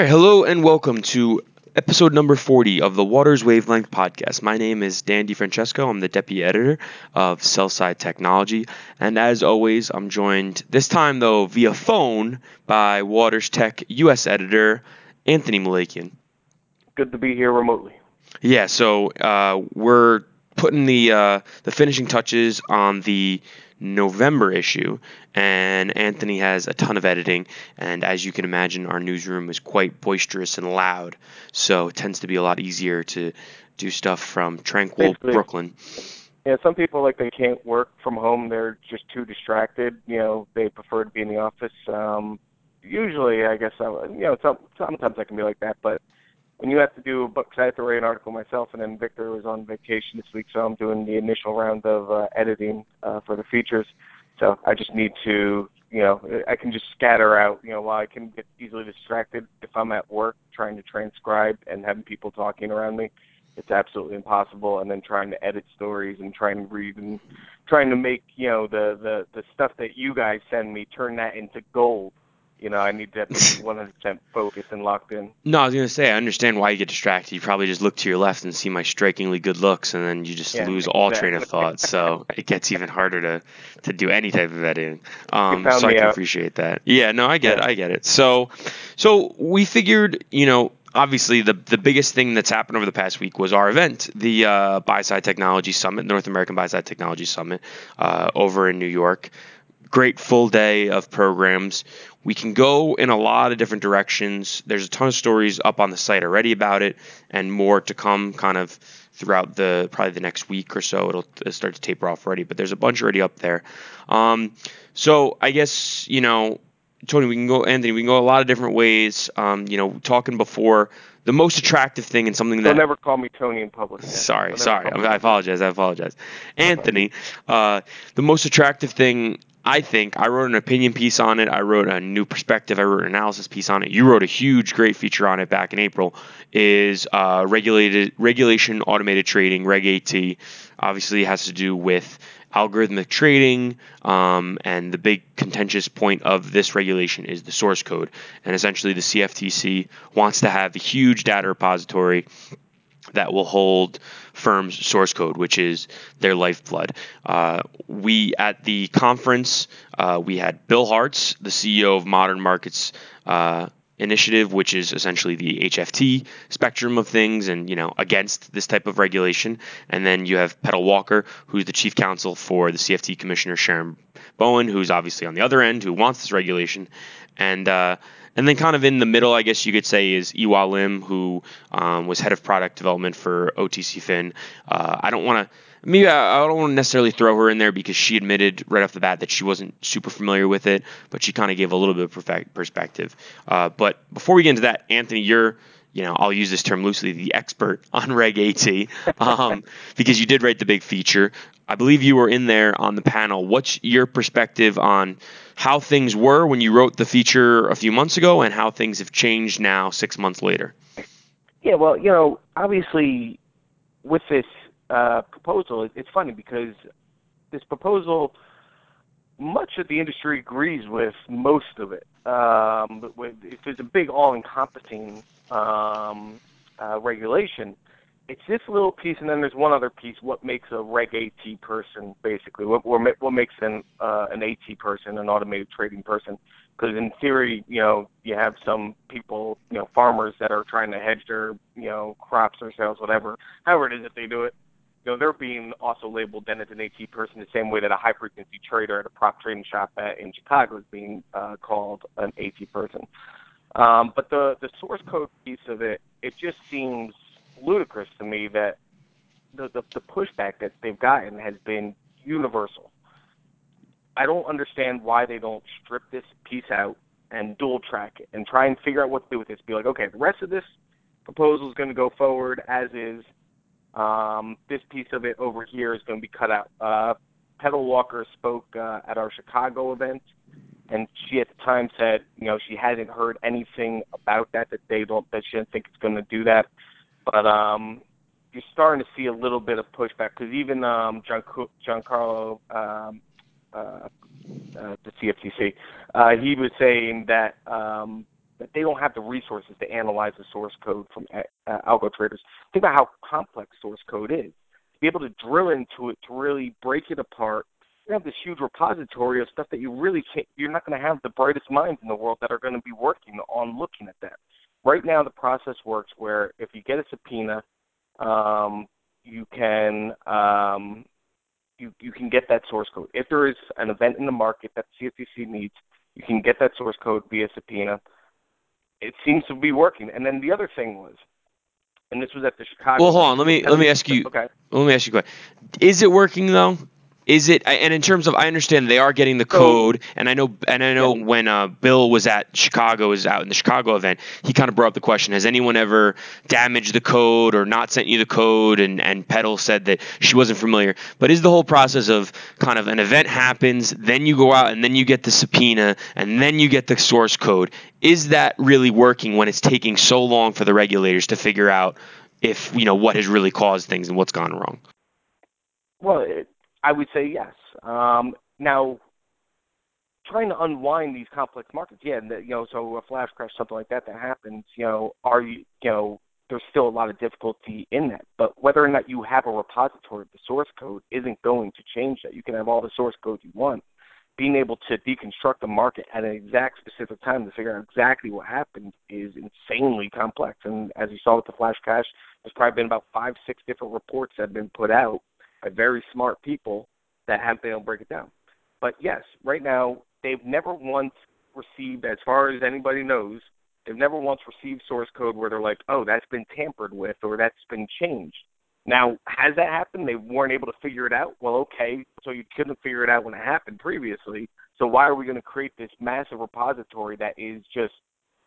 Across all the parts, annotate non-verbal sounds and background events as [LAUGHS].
Right, hello and welcome to episode number 40 of the Waters Wavelength podcast. My name is Dan DiFrancesco. I'm the deputy editor of Sell-Side Technology. And as always, I'm joined this time, though, via phone by Waters Tech US editor Anthony Malakian. Good to be here remotely. Yeah, so uh, we're putting the uh, the finishing touches on the November issue, and Anthony has a ton of editing. And as you can imagine, our newsroom is quite boisterous and loud, so it tends to be a lot easier to do stuff from tranquil Basically. Brooklyn. Yeah, some people like they can't work from home; they're just too distracted. You know, they prefer to be in the office. Um, usually, I guess, I, you know, some, sometimes I can be like that, but when you have to do a book, 'cause I have to write an article myself, and then Victor was on vacation this week, so I'm doing the initial round of uh, editing uh, for the features. So I just need to, you know, I can just scatter out, you know, while I can get easily distracted if I'm at work trying to transcribe and having people talking around me. It's absolutely impossible, and then trying to edit stories and trying to read and trying to make, you know, the the the stuff that you guys send me turn that into gold. You know, I need to be 100% focused and locked in. No, I was gonna say I understand why you get distracted. You probably just look to your left and see my strikingly good looks, and then you just Yeah, lose all train of thought. So [LAUGHS] it gets even harder to to do any type of editing. Um, so I can out. appreciate that. Yeah, no, I get it. I get it. So, so we figured, you know, obviously the the biggest thing that's happened over the past week was our event, the uh, Buy Side Technology Summit, North American Buy Side Technology Summit, uh, over in New York great full day of programs. We can go in a lot of different directions. There's a ton of stories up on the site already about it, and more to come kind of throughout the probably the next week or so. It'll, it'll start to taper off already, but there's a bunch already up there. Um, so I guess you know, Tony, we can go, Anthony, we can go a lot of different ways. Um, you know, talking before the most attractive thing and something that They'll never call me Tony in public. again. Sorry, sorry. I apologize. I apologize. Anthony, uh, the most attractive thing, I think, I wrote an opinion piece on it. I wrote a new perspective. I wrote an analysis piece on it. You wrote a huge, great feature on it back in April. Is uh, regulated regulation automated trading Reg AT. Obviously, has to do with algorithmic trading, um, and the big contentious point of this regulation is the source code. And essentially, the CFTC wants to have a huge data repository that will hold firms' source code, which is their lifeblood. Uh, we at the conference, uh, we had Bill Harts, the CEO of Modern Markets uh, Initiative, which is essentially the HFT spectrum of things, and you know against this type of regulation. And then you have Petal Walker, who's the chief counsel for the CFT Commissioner Sharon Bowen, who's obviously on the other end, who wants this regulation, and uh, and then kind of in the middle, I guess you could say, is Iwa Lim, who um, was head of product development for OTC Fin. Uh, I don't want to. Maybe I I don't want to necessarily throw her in there because she admitted right off the bat that she wasn't super familiar with it, but she kind of gave a little bit of perspective. Uh, but before we get into that, Anthony, you're, you know, I'll use this term loosely, the expert [LAUGHS] on Reg AT, um, [LAUGHS] because you did write the big feature. I believe you were in there on the panel. What's your perspective on how things were when you wrote the feature a few months ago, and how things have changed now six months later? Yeah, well, you know, obviously, with this uh, proposal, it's funny because this proposal, much of the industry agrees with most of it. Um, but if there's a big, all-encompassing um, uh, regulation, it's this little piece, and then there's one other piece. What makes a Reg AT person, basically? What what, what makes an uh, an AT person, an automated trading person? Because in theory, you know, you have some people, you know, farmers that are trying to hedge their, you know, crops or sales, whatever, however it is that they do it. You know, they're being also labeled then as an AT person the same way that a high frequency trader at a prop trading shop at, in Chicago is being uh, called an AT person. Um, but the the source code piece of it, it just seems ludicrous to me that the, the the pushback that they've gotten has been universal. I don't understand why they don't strip this piece out and dual track it and try and figure out what to do with this. Be like, okay, the rest of this proposal is going to go forward as is. Um, this piece of it over here is going to be cut out. Uh, Petal Walker spoke uh, at our Chicago event, and she at the time said, you know, she hasn't heard anything about that that they don't that she doesn't think it's going to do that. But um, you're starting to see a little bit of pushback because even um, Gian- Giancarlo, um, uh, uh, the CFTC, uh, he was saying that um, that they don't have the resources to analyze the source code from uh, algo traders. Think about how complex source code is. To be able to drill into it, to really break it apart, you have this huge repository of stuff that you really can't. You're not going to have the brightest minds in the world that are going to be working on looking at that. Right now, the process works where if you get a subpoena, um, you can um, you you can get that source code. If there is an event in the market that CFTC needs, you can get that source code via subpoena. It seems to be working. And then the other thing was, and this was at the Chicago. Well, hold on. Let me let me ask you. Okay. Let me ask you a question. Is it working though? Is it and in terms of I understand they are getting the code and I know and I know when uh, Bill was at Chicago was out in the Chicago event he kind of brought up the question has anyone ever damaged the code or not sent you the code? And and Petal said that she wasn't familiar. But is the whole process of kind of an event happens then you go out and then you get the subpoena and then you get the source code. Is that really working when it's taking so long for the regulators to figure out if you know what has really caused things and what's gone wrong? Well it, I would say yes. Um, now, trying to unwind these complex markets, yeah, you know, so a flash crash, something like that, that happens, you know, are you, you know, there's still a lot of difficulty in that. But whether or not you have a repository of the source code isn't going to change that. You can have all the source code you want. Being able to deconstruct the market at an exact specific time to figure out exactly what happened is insanely complex. And as you saw with the flash crash, there's probably been about five, six different reports that have been put out very smart people that have been able to break it down. But yes, right now they've never once received, as far as anybody knows, they've never once received source code where they're like, oh, that's been tampered with or that's been changed. Now, has that happened? They weren't able to figure it out. Well, okay, so you couldn't figure it out when it happened previously. So why are we going to create this massive repository that is just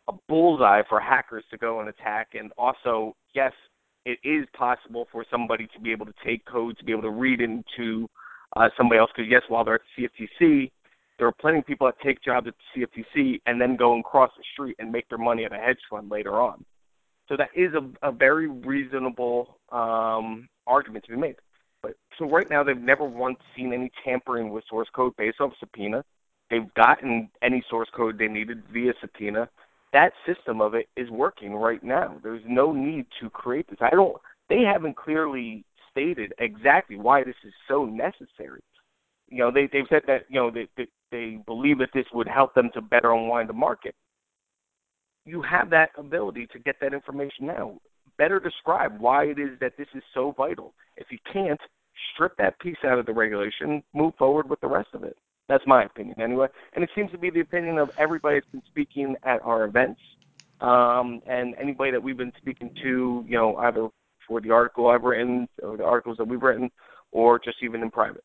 a bullseye for hackers to go and attack? And also, yes, it is possible for somebody to be able to take code to be able to read into uh, somebody else. Because yes, while they're at the CFTC, there are plenty of people that take jobs at the CFTC and then go and cross the street and make their money at a hedge fund later on. So that is a, a very reasonable um, argument to be made. But so right now they've never once seen any tampering with source code based off subpoena. They've gotten any source code they needed via subpoena that system of it is working right now. There's no need to create this. I don't. They haven't clearly stated exactly why this is so necessary. You know, they they've said that you know they they, they believe that this would help them to better unwind the market. You have that ability to get that information now. Better describe why it is that this is so vital. If you can't, strip that piece out of the regulation, move forward with the rest of it. That's my opinion, anyway. And it seems to be the opinion of everybody that's been speaking at our events, um, and anybody that we've been speaking to, you know, either for the article I've written or the articles that we've written, or just even in private.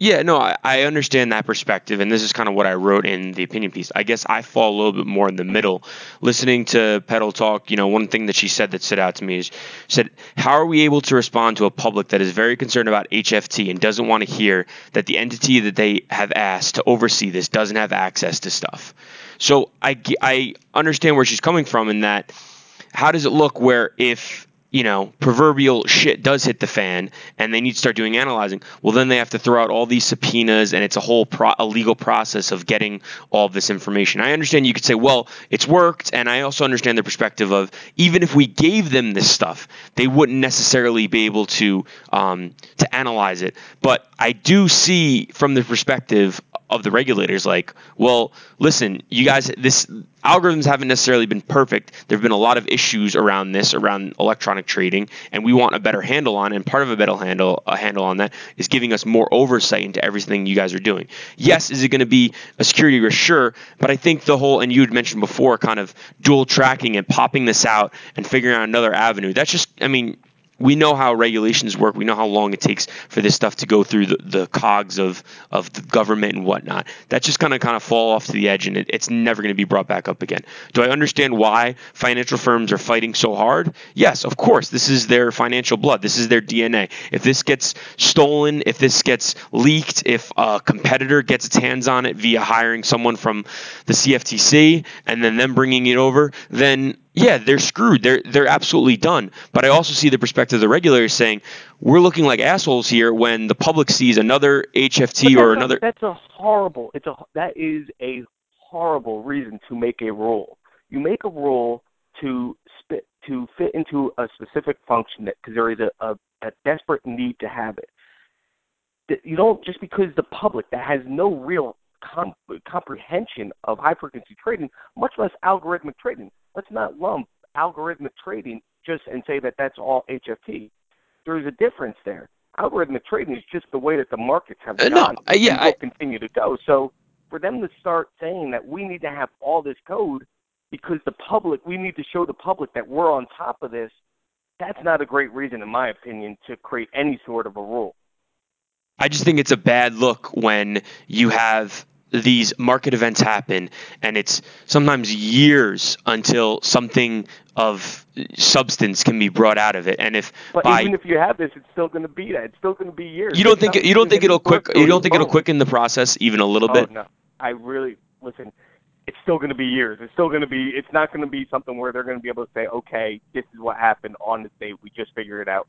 Yeah, no, I, I understand that perspective, and this is kind of what I wrote in the opinion piece. I guess I fall a little bit more in the middle. Listening to Petal talk, you know, one thing that she said that stood out to me is said, "How are we able to respond to a public that is very concerned about HFT and doesn't want to hear that the entity that they have asked to oversee this doesn't have access to stuff?" So I I understand where she's coming from in that. How does it look where if you know, proverbial shit does hit the fan and they need to start doing analyzing, well, then they have to throw out all these subpoenas and it's a whole pro- a legal process of getting all this information. I understand you could say, well, it's worked. And I also understand the perspective of even if we gave them this stuff, they wouldn't necessarily be able to, um, to analyze it. But I do see from the perspective of the regulators like well listen you guys this algorithms haven't necessarily been perfect. There have been a lot of issues around this around electronic trading and we want a better handle on and part of a better handle a handle on that is giving us more oversight into everything you guys are doing. Yes is it going to be a security risk? Sure. But i think the whole and you had mentioned before kind of dual tracking and popping this out and figuring out another avenue. That's just i mean we know how regulations work. We know how long it takes for this stuff to go through the, the cogs of, of the government and whatnot. That's just going to kind of fall off to the edge and it, it's never going to be brought back up again. Do I understand why financial firms are fighting so hard? Yes, of course. This is their financial blood. This is their DNA. If this gets stolen, if this gets leaked, if a competitor gets its hands on it via hiring someone from the CFTC and then them bringing it over, then yeah, they're screwed. They're they're absolutely done. But I also see the perspective of the regulators saying we're looking like assholes here when the public sees another HFT or another. that's a horrible. It's a that is a horrible reason to make a rule. You make a rule to spit to fit into a specific function because there is a, a, a desperate need to have it. That you don't just because the public that has no real com- comprehension of high frequency trading, much less algorithmic trading. Let's not lump algorithmic trading just and say that that's all HFT. There's a difference there. Algorithmic trading is just the way that the markets have Uh, no, uh, yeah, will I- continue to go. So for them to start saying that we need to have all this code because the public, we need to show the public that we're on top of this. That's not a great reason, in my opinion, to create any sort of a rule. I just think it's a bad look when you have these market events happen and it's sometimes years until something of substance can be brought out of it and if But by even if you have this, it's still going to be that. It's still going to be years. you don't It's think not you don't think it'll quick you don't think it'll quicken the process even a little Oh bit no, I really listen. It's still going to be years. It's still going to be. It's not going to be something where they're going to be able to say, okay, this is what happened on this date. We just figured it out.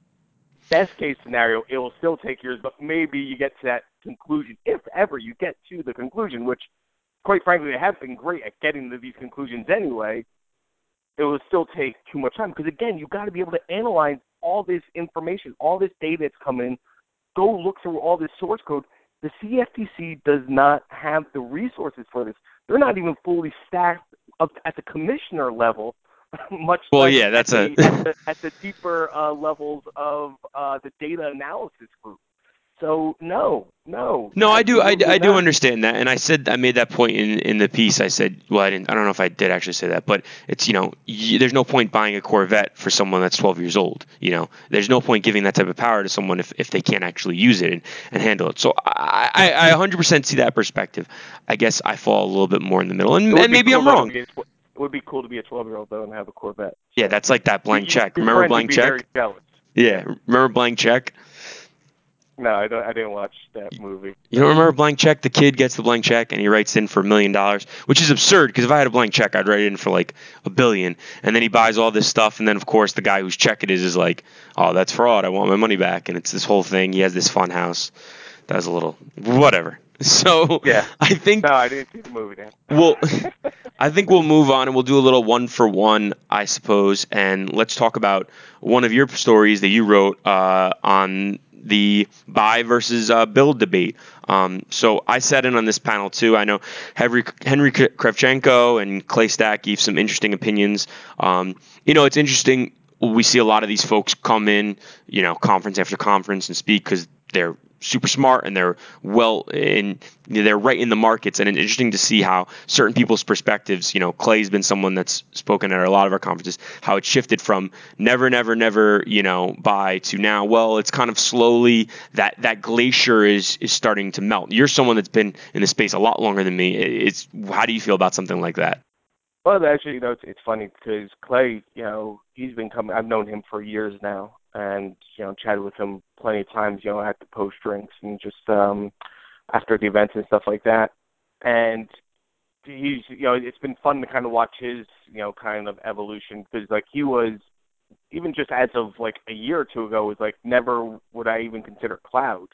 Best case scenario, it will still take years, but maybe you get to that conclusion, if ever you get to the conclusion, which, quite frankly, they have been great at getting to these conclusions anyway. It will still take too much time because again, you've got to be able to analyze all this information, all this data that's coming in. Go look through all this source code the CFTC does not have the resources for this. They're not even fully staffed up at the commissioner level, [LAUGHS] much Well, less yeah, that's [LAUGHS] at, a- the, at, the, deeper uh, levels of uh, the data analysis group. So no, no. No, I do. I, I do understand that, and I said I made that point in in the piece. I said, well, I didn't. I don't know if I did actually say that, but it's you know, y- there's no point buying a Corvette for someone that's 12 years old. You know, there's no point giving that type of power to someone if, if they can't actually use it and, and handle it. So I, I I 100% see that perspective. I guess I fall a little bit more in the middle, and, and maybe cool, I'm wrong. Be a tw- It would be cool to be a 12 year old though and have a Corvette. Yeah, that's like that blank Your- check. Remember blank check? Yeah, remember blank check? No, I don't. I didn't watch that movie. You don't remember blank check? The kid gets the blank check and he writes in for a million dollars, which is absurd because if I had a blank check, I'd write in for like a billion. And then he buys all this stuff, and then of course the guy whose check it is is like, "Oh, that's fraud. I want my money back." And it's this whole thing. He has this fun house. That was a little whatever. [LAUGHS] So Yeah. I think No, I didn't see the movie. Well, [LAUGHS] I think we'll move on and we'll do a little one for one, I suppose, and let's talk about one of your stories that you wrote uh, on the buy versus uh, build debate. Um, so I sat in on this panel too. I know Henry, Henry Kravchenko and Clay Stack gave some interesting opinions. Um, you know, it's interesting. We see a lot of these folks come in, you know, conference after conference and speak because they're super smart and they're well in they're right in the markets. And it's interesting to see how certain people's perspectives you know clay's been someone that's spoken at a lot of our conferences how it shifted from never never never you know buy to now. Well it's kind of slowly that that glacier is is starting to melt. You're someone that's been in the space a lot longer than me. It's how do you feel about something like that? Well, actually, you know, it's, it's funny because Clay, you know, he's been coming. I've known him for years now, and you know, chatted with him plenty of times. You know, at the post drinks and just um after the events and stuff like that. And he's, you know, it's been fun to kind of watch his, you know, kind of evolution because like he was even just as of like a year or two ago was like never would I even consider cloud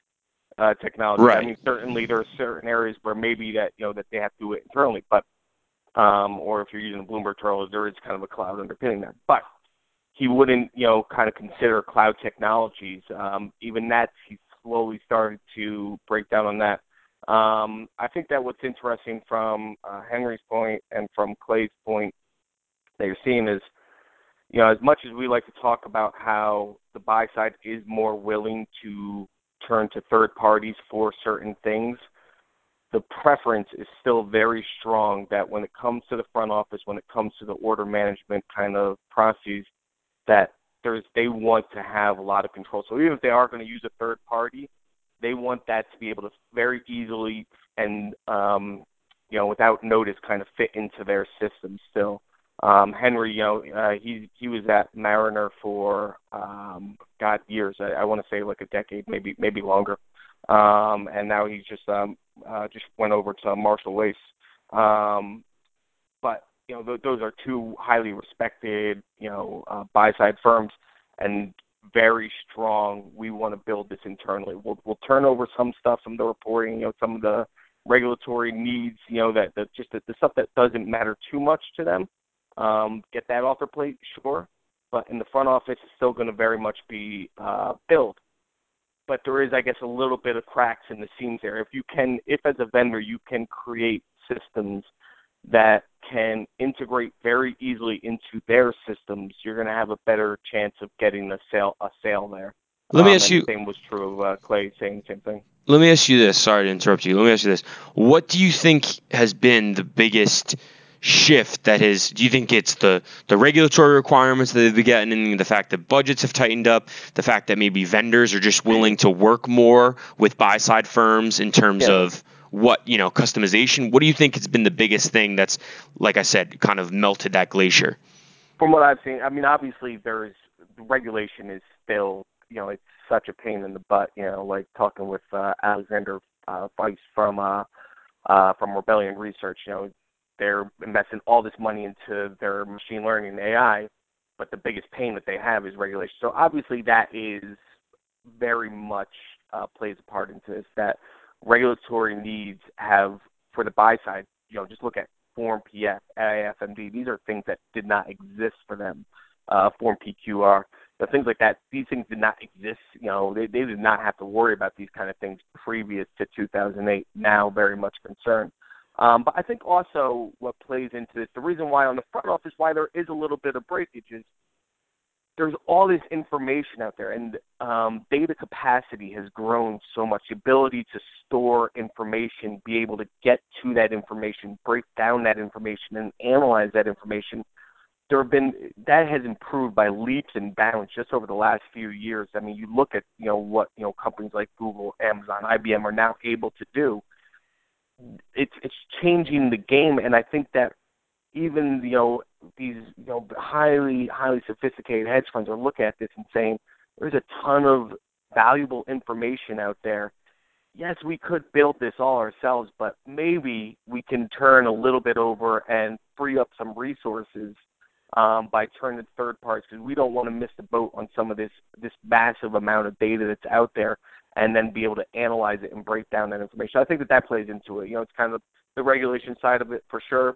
uh technology. Right. I mean, certainly there are certain areas where maybe that you know that they have to do it internally, but um, or if you're using a Bloomberg terminal, there is kind of a cloud underpinning that. But he wouldn't, you know, kind of consider cloud technologies. Um, even that, he slowly started to break down on that. Um, I think that what's interesting from uh, Henry's point and from Clay's point that you're seeing is, you know, as much as we like to talk about how the buy side is more willing to turn to third parties for certain things, the preference is still very strong that when it comes to the front office, when it comes to the order management kind of processes, that there's they want to have a lot of control. So even if they are going to use a third party, they want that to be able to very easily and um, you know without notice kind of fit into their system still. Um, Henry, you know, uh, he he was at Mariner for um, God years. I, I want to say like a decade, maybe maybe longer. Um, and now he's just um, uh, just went over to Marshall Wace. Um, but you know, th- those are two highly respected, you know, uh, buy side firms, and very strong. We want to build this internally. We'll we'll turn over some stuff, some of the reporting, you know, some of the regulatory needs, you know, that that just the, the stuff that doesn't matter too much to them. um, get that offer plate, sure. But in the front office, it's still going to very much be uh, built. But there is, I guess, a little bit of cracks in the seams there. If you can, if as a vendor you can create systems that can integrate very easily into their systems, you're going to have a better chance of getting a sale a sale there. Let me um, ask you. Same was true of uh, Clay saying the same thing. Let me ask you this. Sorry to interrupt you. Let me ask you this. What do you think has been the biggest shift that has? Do you think it's the the regulatory requirements that they've been getting, the fact that budgets have tightened up, the fact that maybe vendors are just willing to work more with buy side firms in terms yeah. of what you know customization what do you think has been the biggest thing that's like i said kind of melted that glacier? From what i've seen i mean obviously there's regulation is still you know it's such a pain in the butt you know like talking with uh, alexander uh, from uh, uh, from rebellion research you know they're investing all this money into their machine learning and ai but the biggest pain that they have is regulation. So obviously that is very much uh, plays a part into this that regulatory needs have for the buy side. You know, just look at Form PF, AIFMD. These are things that did not exist for them. Uh, Form PQR, you know, things like that. These things did not exist. You know, they they did not have to worry about these kind of things previous to 2008. Now, very much concerned. Um, but I think also what plays into this, the reason why on the front office, why there is a little bit of breakage is there's all this information out there, and um, data capacity has grown so much. The ability to store information, be able to get to that information, break down that information, and analyze that information. There have been that has improved by leaps and bounds just over the last few years. I mean, you look at you know what you know companies like Google, Amazon, IBM are now able to do. It's it's changing the game, and I think that even you know these you know highly highly sophisticated hedge funds are looking at this and saying there's a ton of valuable information out there. Yes, we could build this all ourselves, but maybe we can turn a little bit over and free up some resources um, by turning to third parties because we don't want to miss the boat on some of this this massive amount of data that's out there, and then be able to analyze it and break down that information. I think that that plays into it. You know, it's kind of the regulation side of it for sure,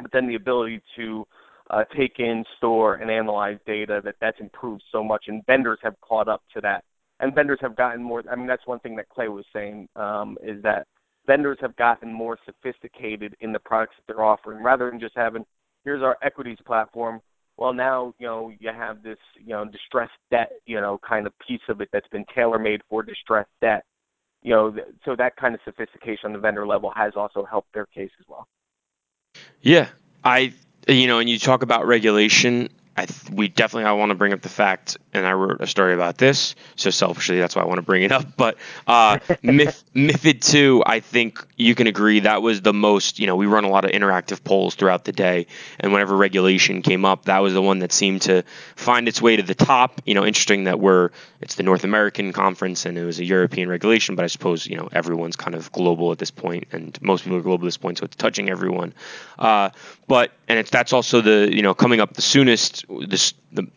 but then the ability to uh, take in, store, and analyze data that that's improved so much, and vendors have caught up to that. And vendors have gotten more. I mean, that's one thing that Clay was saying um, is that vendors have gotten more sophisticated in the products that they're offering, rather than just having here's our equities platform. Well, now you know you have this you know distressed debt you know kind of piece of it that's been tailor made for distressed debt. You know, so that kind of sophistication on the vendor level has also helped their case as well. Yeah, I you know, and you talk about regulation. I th- we definitely I want to bring up the fact, and I wrote a story about this. So selfishly, that's why I want to bring it up. But uh, [LAUGHS] Mif- MIFID two, I think you can agree that was the most. You know, we run a lot of interactive polls throughout the day, and whenever regulation came up, that was the one that seemed to find its way to the top. You know, interesting that we're it's the North American conference and it was a European regulation, but I suppose you know everyone's kind of global at this point, and most people are global at this point, so it's touching everyone. Uh, but and it's that's also the you know coming up the soonest this the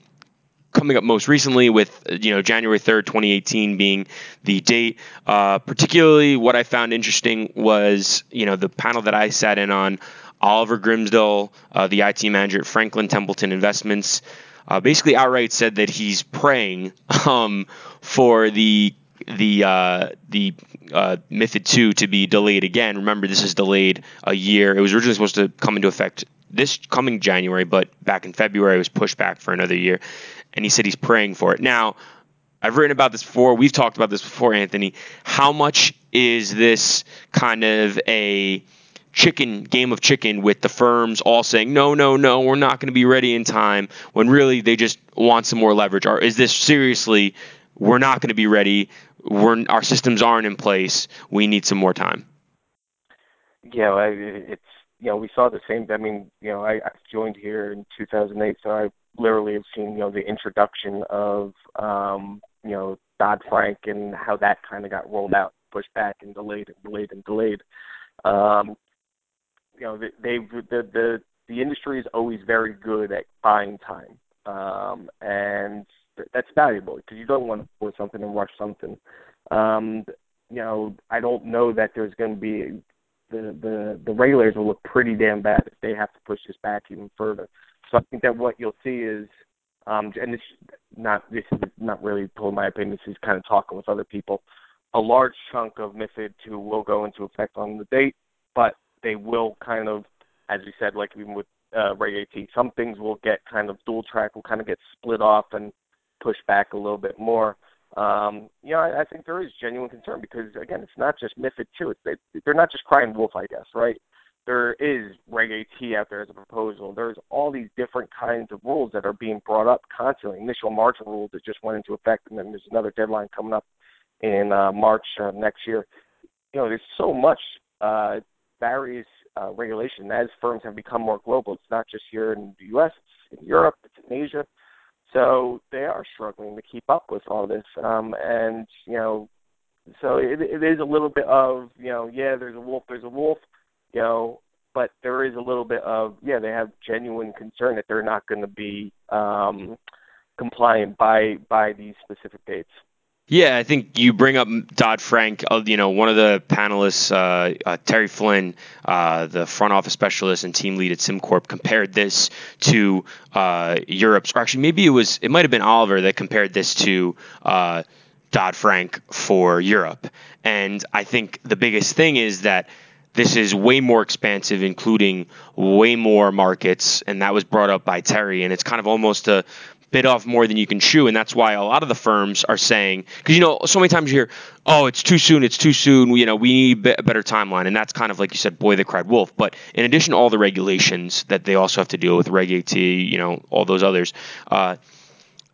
coming up most recently with you know January 3rd 2018 being the date uh, particularly what I found interesting was you know the panel that I sat in on Oliver Grimsdahl uh, the IT manager at Franklin Templeton Investments uh, basically outright said that he's praying [LAUGHS] um, for the the uh, the uh, MiFID two to be delayed again. Remember, this is delayed a year. It was originally supposed to come into effect this coming January, but back in February it was pushed back for another year. And he said he's praying for it. Now, I've written about this before. We've talked about this before, Anthony. How much is this kind of a chicken game of chicken with the firms all saying no, no, no, we're not going to be ready in time when really they just want some more leverage? Or is this seriously we're not going to be ready? We're, our systems aren't in place. We need some more time. Yeah, it's you know, we saw the same. I mean, you know, I, I joined here in 2008, so I literally have seen, you know, the introduction of, um, you know, Dodd Frank and how that kind of got rolled out, pushed back, and delayed and delayed and delayed. Um, you know, they, they've the the the industry is always very good at buying time, um, and that's valuable because you don't want to force something and rush something. Um, you know, I don't know that there's going to be the the the regulators will look pretty damn bad if they have to push this back even further. So I think that what you'll see is, um, and this not this is not really pulling my opinion. This is kind of talking with other people. A large chunk of MiFID two will go into effect on the date, but they will kind of, as we said, like even with uh, Reg AT, some things will get kind of dual track, will kind of get split off and pushed back a little bit more. Um, you know, I, I think there is genuine concern because again, it's not just MiFID two. It's, they, they're not just crying wolf, I guess, right? There is Reg AT out there as a proposal. There's all these different kinds of rules that are being brought up constantly. Initial margin rules that just went into effect, and then there's another deadline coming up in uh, March uh, next year. You know, there's so much uh, various uh, regulation as firms have become more global. It's not just here in the U.S. It's in Europe. It's in Asia. So they are struggling to keep up with all this. Um, and you know, so it, it is a little bit of you know, yeah, there's a wolf, there's a wolf, you know, but there is a little bit of yeah, they have genuine concern that they're not going to be um, compliant by by these specific dates. Yeah, I think you bring up Dodd Frank. You know, one of the panelists, uh, uh, Terry Flynn, uh, the front office specialist and team lead at SimCorp, compared this to uh, Europe's. Or actually, maybe it was it might have been Oliver that compared this to uh, Dodd Frank for Europe. And I think the biggest thing is that this is way more expansive, including way more markets, and that was brought up by Terry. And it's kind of almost a bit off more than you can chew, and that's why a lot of the firms are saying because you know so many times you hear, oh, it's too soon, it's too soon. You know, we need a better timeline, and that's kind of like you said, boy, the cried wolf. But in addition to all the regulations that they also have to deal with, Reg AT, you know, all those others. Uh,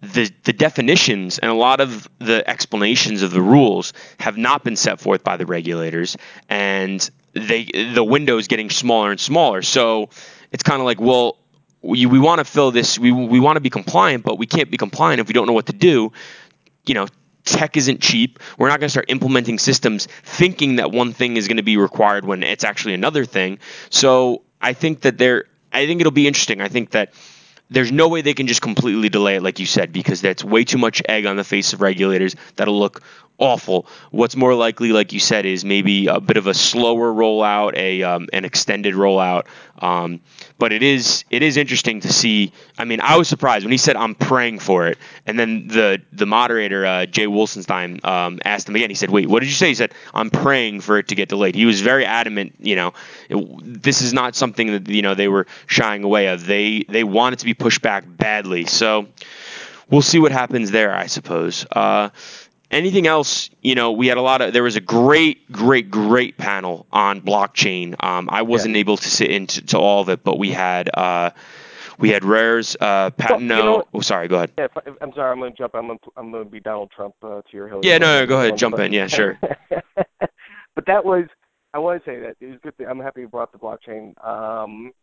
the, the definitions and a lot of the explanations of the rules have not been set forth by the regulators, and they the window is getting smaller and smaller. So it's kind of like, well, we, we want to fill this we, we want to be compliant but we can't be compliant if we don't know what to do. You know tech isn't cheap. We're not going to start implementing systems thinking that one thing is going to be required when it's actually another thing. So i think that there i think it'll be interesting. I think that there's no way they can just completely delay it like you said because that's way too much egg on the face of regulators that'll look awful. What's more likely, like you said, is maybe a bit of a slower rollout, a um, an extended rollout. Um, but it is it is interesting to see. I mean, I was surprised when he said I'm praying for it, and then the the moderator uh, Jay Wolstenstein um, asked him again. He said, "Wait, what did you say?" He said, "I'm praying for it to get delayed." He was very adamant. You know, it, this is not something that you know they were shying away of. They they want it to be pushed back badly. So we'll see what happens there, I suppose. Uh, anything else? You know we had a lot of there was a great great great panel on blockchain. Um, i wasn't yeah. able to sit into to all of it but we had uh, we had rares uh patino well, you know oh sorry go ahead. yeah, i'm sorry i'm gonna jump i'm gonna, I'm gonna be donald trump uh, to your hill yeah no, no go ahead jump in. Yeah sure. [LAUGHS] But that was i want to say that it was good i'm happy you brought the blockchain. Um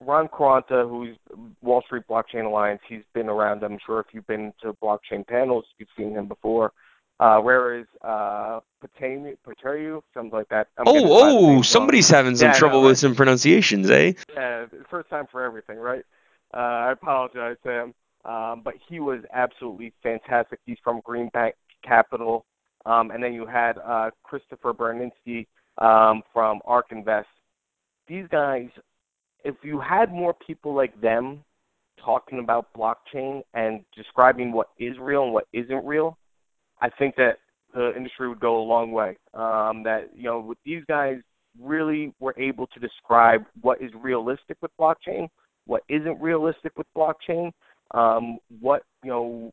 Ron Quaranta, who's Wall Street Blockchain Alliance, he's been around. I'm sure if you've been to blockchain panels, you've seen him before. Uh, whereas uh, Pateru, something like that. I'm oh, oh, somebody's wrong. having some yeah, trouble right? with some pronunciations, eh? Yeah, first time for everything, right? Uh, I apologize, Sam. Um, but he was absolutely fantastic. He's from Greenbank Capital. Um, and then you had uh, Christopher Burniske um, from ARK Invest. These guys if you had more people like them talking about blockchain and describing what is real and what isn't real, I think that the industry would go a long way. Um, that you know, with these guys really were able to describe what is realistic with blockchain, what isn't realistic with blockchain, um, what you know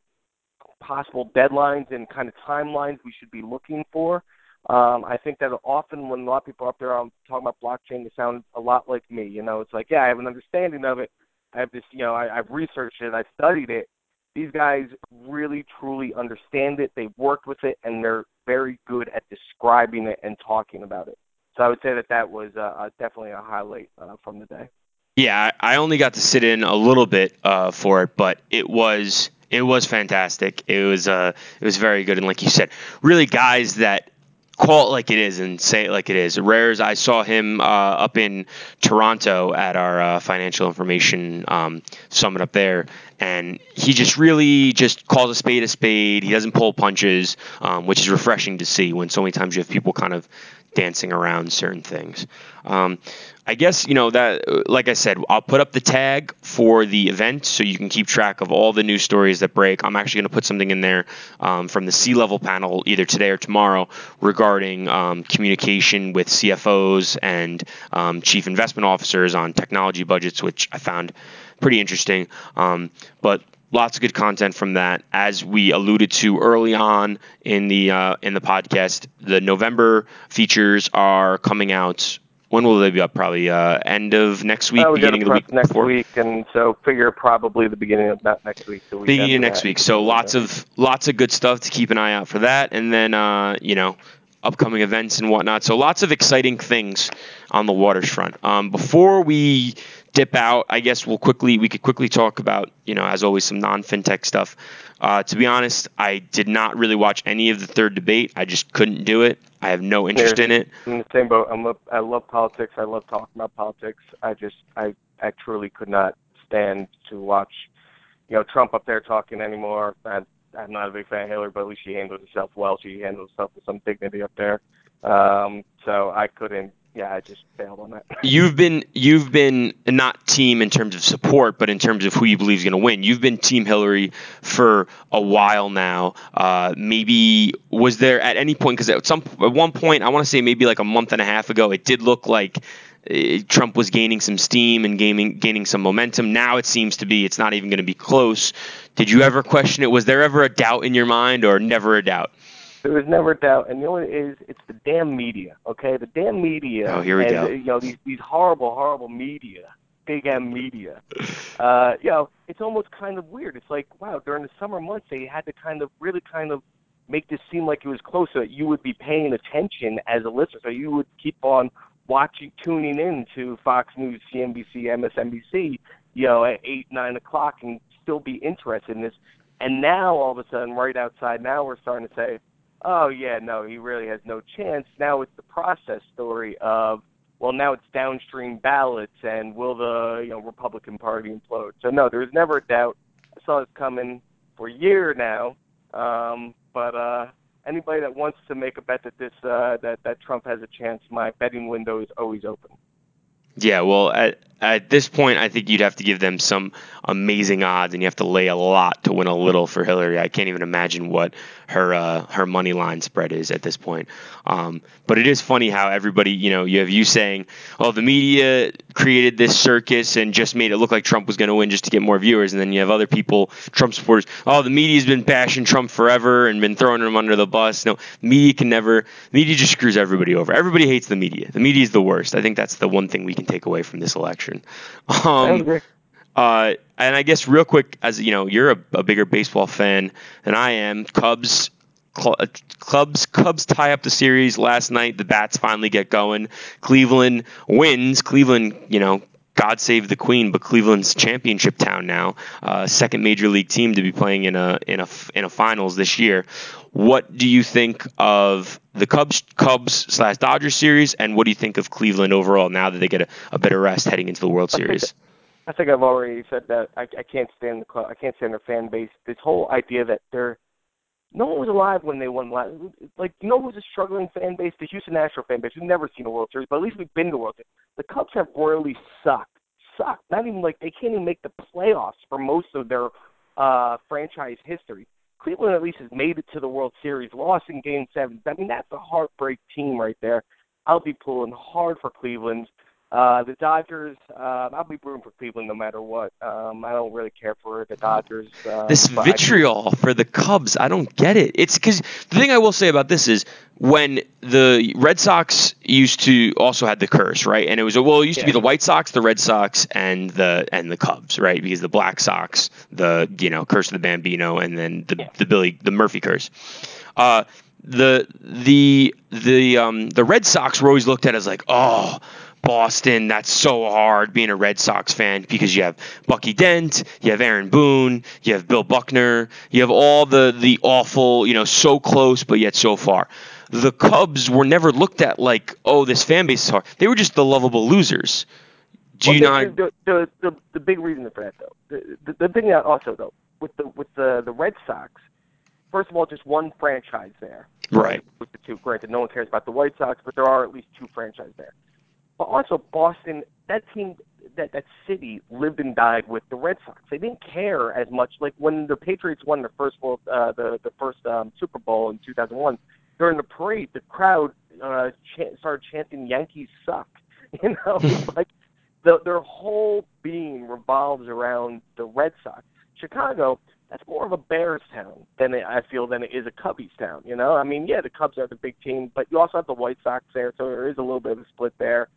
possible deadlines and kind of timelines we should be looking for. Um, I think that often when a lot of people up there are talking about blockchain, they sound a lot like me. You know, it's like, yeah, I have an understanding of it. I have this, you know, I, I've researched it, I've studied it. These guys really, truly understand it. They've worked with it, and they're very good at describing it and talking about it. So I would say that that was uh, definitely a highlight uh, from the day. Yeah, I only got to sit in a little bit uh, for it, but it was it was fantastic. It was uh, it was very good, and like you said, really guys that call it like it is and say it like it is. Rares, I saw him uh, up in Toronto at our uh, financial information um, summit up there, and he just really just calls a spade a spade. He doesn't pull punches, um, which is refreshing to see when so many times you have people kind of dancing around certain things. Um, I guess you know that, like I said, I'll put up the tag for the event so you can keep track of all the news stories that break. I'm actually going to put something in there um, from the C-level panel either today or tomorrow regarding um, communication with CFOs and um, chief investment officers on technology budgets, which I found pretty interesting. Um, but lots of good content from that. As we alluded to early on in the uh, in the podcast, the November features are coming out when will they be up? Probably uh, end of next week, Oh, beginning of the week next before. week, and so figure probably the beginning of not next week. The week Beginning of next that. week. So lots of lots of good stuff to keep an eye out for that, and then uh, you know upcoming events and whatnot. So lots of exciting things on the waters front. Um, before we dip out, I guess we'll quickly we could quickly talk about you know as always some non fintech stuff. Uh, to be honest, I did not really watch any of the third debate. I just couldn't do it. I have no interest in it. In the same boat. I'm I love politics. I love talking about politics. I just I I truly could not stand to watch, you know, Trump up there talking anymore. I, I'm not a big fan of Hillary, but at least she handled herself well. She handled herself with some dignity up there. Um, so I couldn't. Yeah, I just failed on that. [LAUGHS] You've been you've been not team in terms of support, but in terms of who you believe is going to win. You've been Team Hillary for a while now. Uh, maybe was there at any point because at some at one point I want to say maybe like a month and a half ago, it did look like uh, Trump was gaining some steam and gaining gaining some momentum. Now it seems to be it's not even going to be close. Did you ever question it? Was there ever a doubt in your mind, or never a doubt? There was never doubt, and the only is it's the damn media. Okay, the damn media. Oh, here we and, go. You know these these horrible, horrible media, big M media. Uh, you know, it's almost kind of weird. It's like wow, during the summer months they had to kind of really kind of make this seem like it was close, so that you would be paying attention as a listener, so you would keep on watching, tuning in to Fox News, CNBC, MSNBC, you know, at eight, nine o'clock, and still be interested in this. And now all of a sudden, right outside, now we're starting to say, oh yeah, no, he really has no chance. Now it's the process story of, well, now it's downstream ballots, and will the you know Republican Party implode? So no, there was never a doubt. I saw this coming for a year now. Um, but uh, anybody that wants to make a bet that this uh, that that Trump has a chance, my betting window is always open. Yeah, well, at at this point, I think you'd have to give them some amazing odds, and you have to lay a lot to win a little for Hillary. I can't even imagine what her uh, her money line spread is at this point. Um, but it is funny how everybody, you know, you have you saying, "Oh, the media created this circus and just made it look like Trump was going to win just to get more viewers," and then you have other people, Trump supporters, "Oh, the media's been bashing Trump forever and been throwing him under the bus." No, media can never. Media just screws everybody over. Everybody hates the media. The media is the worst. I think that's the one thing we can take away from this election. [LAUGHS] Um, uh, and I guess real quick, as you know, you're a, a bigger baseball fan than I am. Cubs, uh, Cubs, Cubs tie up the series last night. The bats finally get going. Cleveland wins. Cleveland, you know, God save the Queen, but Cleveland's championship town now, uh, second major league team to be playing in a in a in a finals this year. What do you think of the Cubs Cubs slash Dodgers series, and what do you think of Cleveland overall now that they get a, a better rest heading into the World Series? I think I've already said that. I, I can't stand the club. I can't stand their fan base. This whole idea that they're no one was alive when they won last. Like you know who's a struggling fan base? The Houston Astros fan base. We've never seen a World Series, but at least we've been to World Series. The Cubs have royally sucked. Sucked. Not even like they can't even make the playoffs for most of their uh franchise history. Cleveland at least has made it to the World Series, lost in Game Seven. I mean that's a heartbreak team right there. I'll be pulling hard for Cleveland. Uh, the Dodgers, uh, I'll be rooting for Cleveland no matter what. Um, I don't really care for the Dodgers. Uh, this vitriol for the Cubs. I don't get it. It's because the thing I will say about this is when the Red Sox used to also had the curse, right? And it was well, it used to be the White Sox, the Red Sox, and the and the Cubs, right? Because the Black Sox, the you know curse of the Bambino, and then the Yeah. the Billy the Murphy curse. Uh, the the the um the Red Sox were always looked at as like oh. Boston, that's so hard being a Red Sox fan because you have Bucky Dent, you have Aaron Boone, you have Bill Buckner, you have all the the awful, you know, so close but yet so far. The Cubs were never looked at like, oh, this fan base is hard. They were just the lovable losers. do you well, not? The, the, the the big reason for that though, the, the the thing that also though with the with the the Red Sox, first of all, just one franchise there. Right. With the two, granted, no one cares about the White Sox, but there are at least two franchises there. But also Boston, that team, that that city lived and died with the Red Sox. They didn't care as much. Like when the Patriots won the first world, uh, the the first um, Super Bowl in 2001, during the parade, the crowd uh, ch- started chanting "Yankees suck." [LAUGHS] You know, [LAUGHS] like the, their whole being revolves around the Red Sox. Chicago, that's more of a Bears town than it, I feel than it is a Cubbies town. You know, I mean, yeah, the Cubs are the big team, but you also have the White Sox there, so there is a little bit of a split there.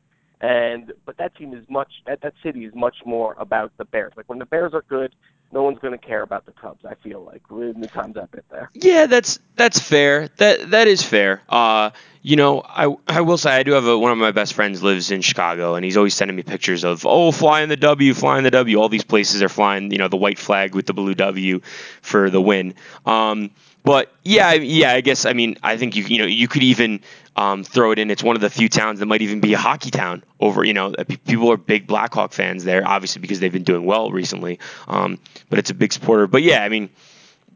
And but that team is much that that city is much more about the Bears. Like when the Bears are good, no one's going to care about the Cubs. I feel like in the times I've there. Yeah, that's that's fair. That that is fair. Uh, you know, I I will say I do have a, one of my best friends lives in Chicago, and he's always sending me pictures of oh flying the W, flying the W. All these places are flying, you know, the white flag with the blue W for the win. Um, but yeah, yeah, I guess I mean I think you you know you could even um, throw it in. It's one of the few towns that might even be a hockey town. Over you know people are big Blackhawk fans there, obviously because they've been doing well recently. Um, but it's a big supporter. But yeah, I mean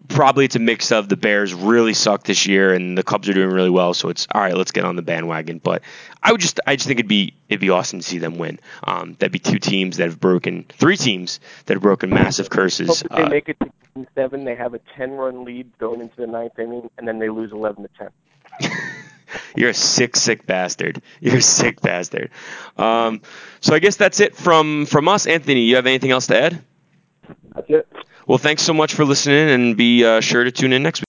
probably it's a mix of the Bears really suck this year and the Cubs are doing really well, so it's all right. Let's get on the bandwagon. But I would just I just think it'd be it'd be awesome to see them win. Um, that'd be two teams that have broken three teams that have broken massive curses. Hope they uh, make it to seven, they have a 10 run lead going into the ninth inning, and then they lose 11 to 10. [LAUGHS] [LAUGHS] You're a sick, sick bastard. You're a sick bastard. Um, so I guess that's it from from us, Anthony. You have anything else to add? That's it. Well, thanks so much for listening, and be uh, sure to tune in next week.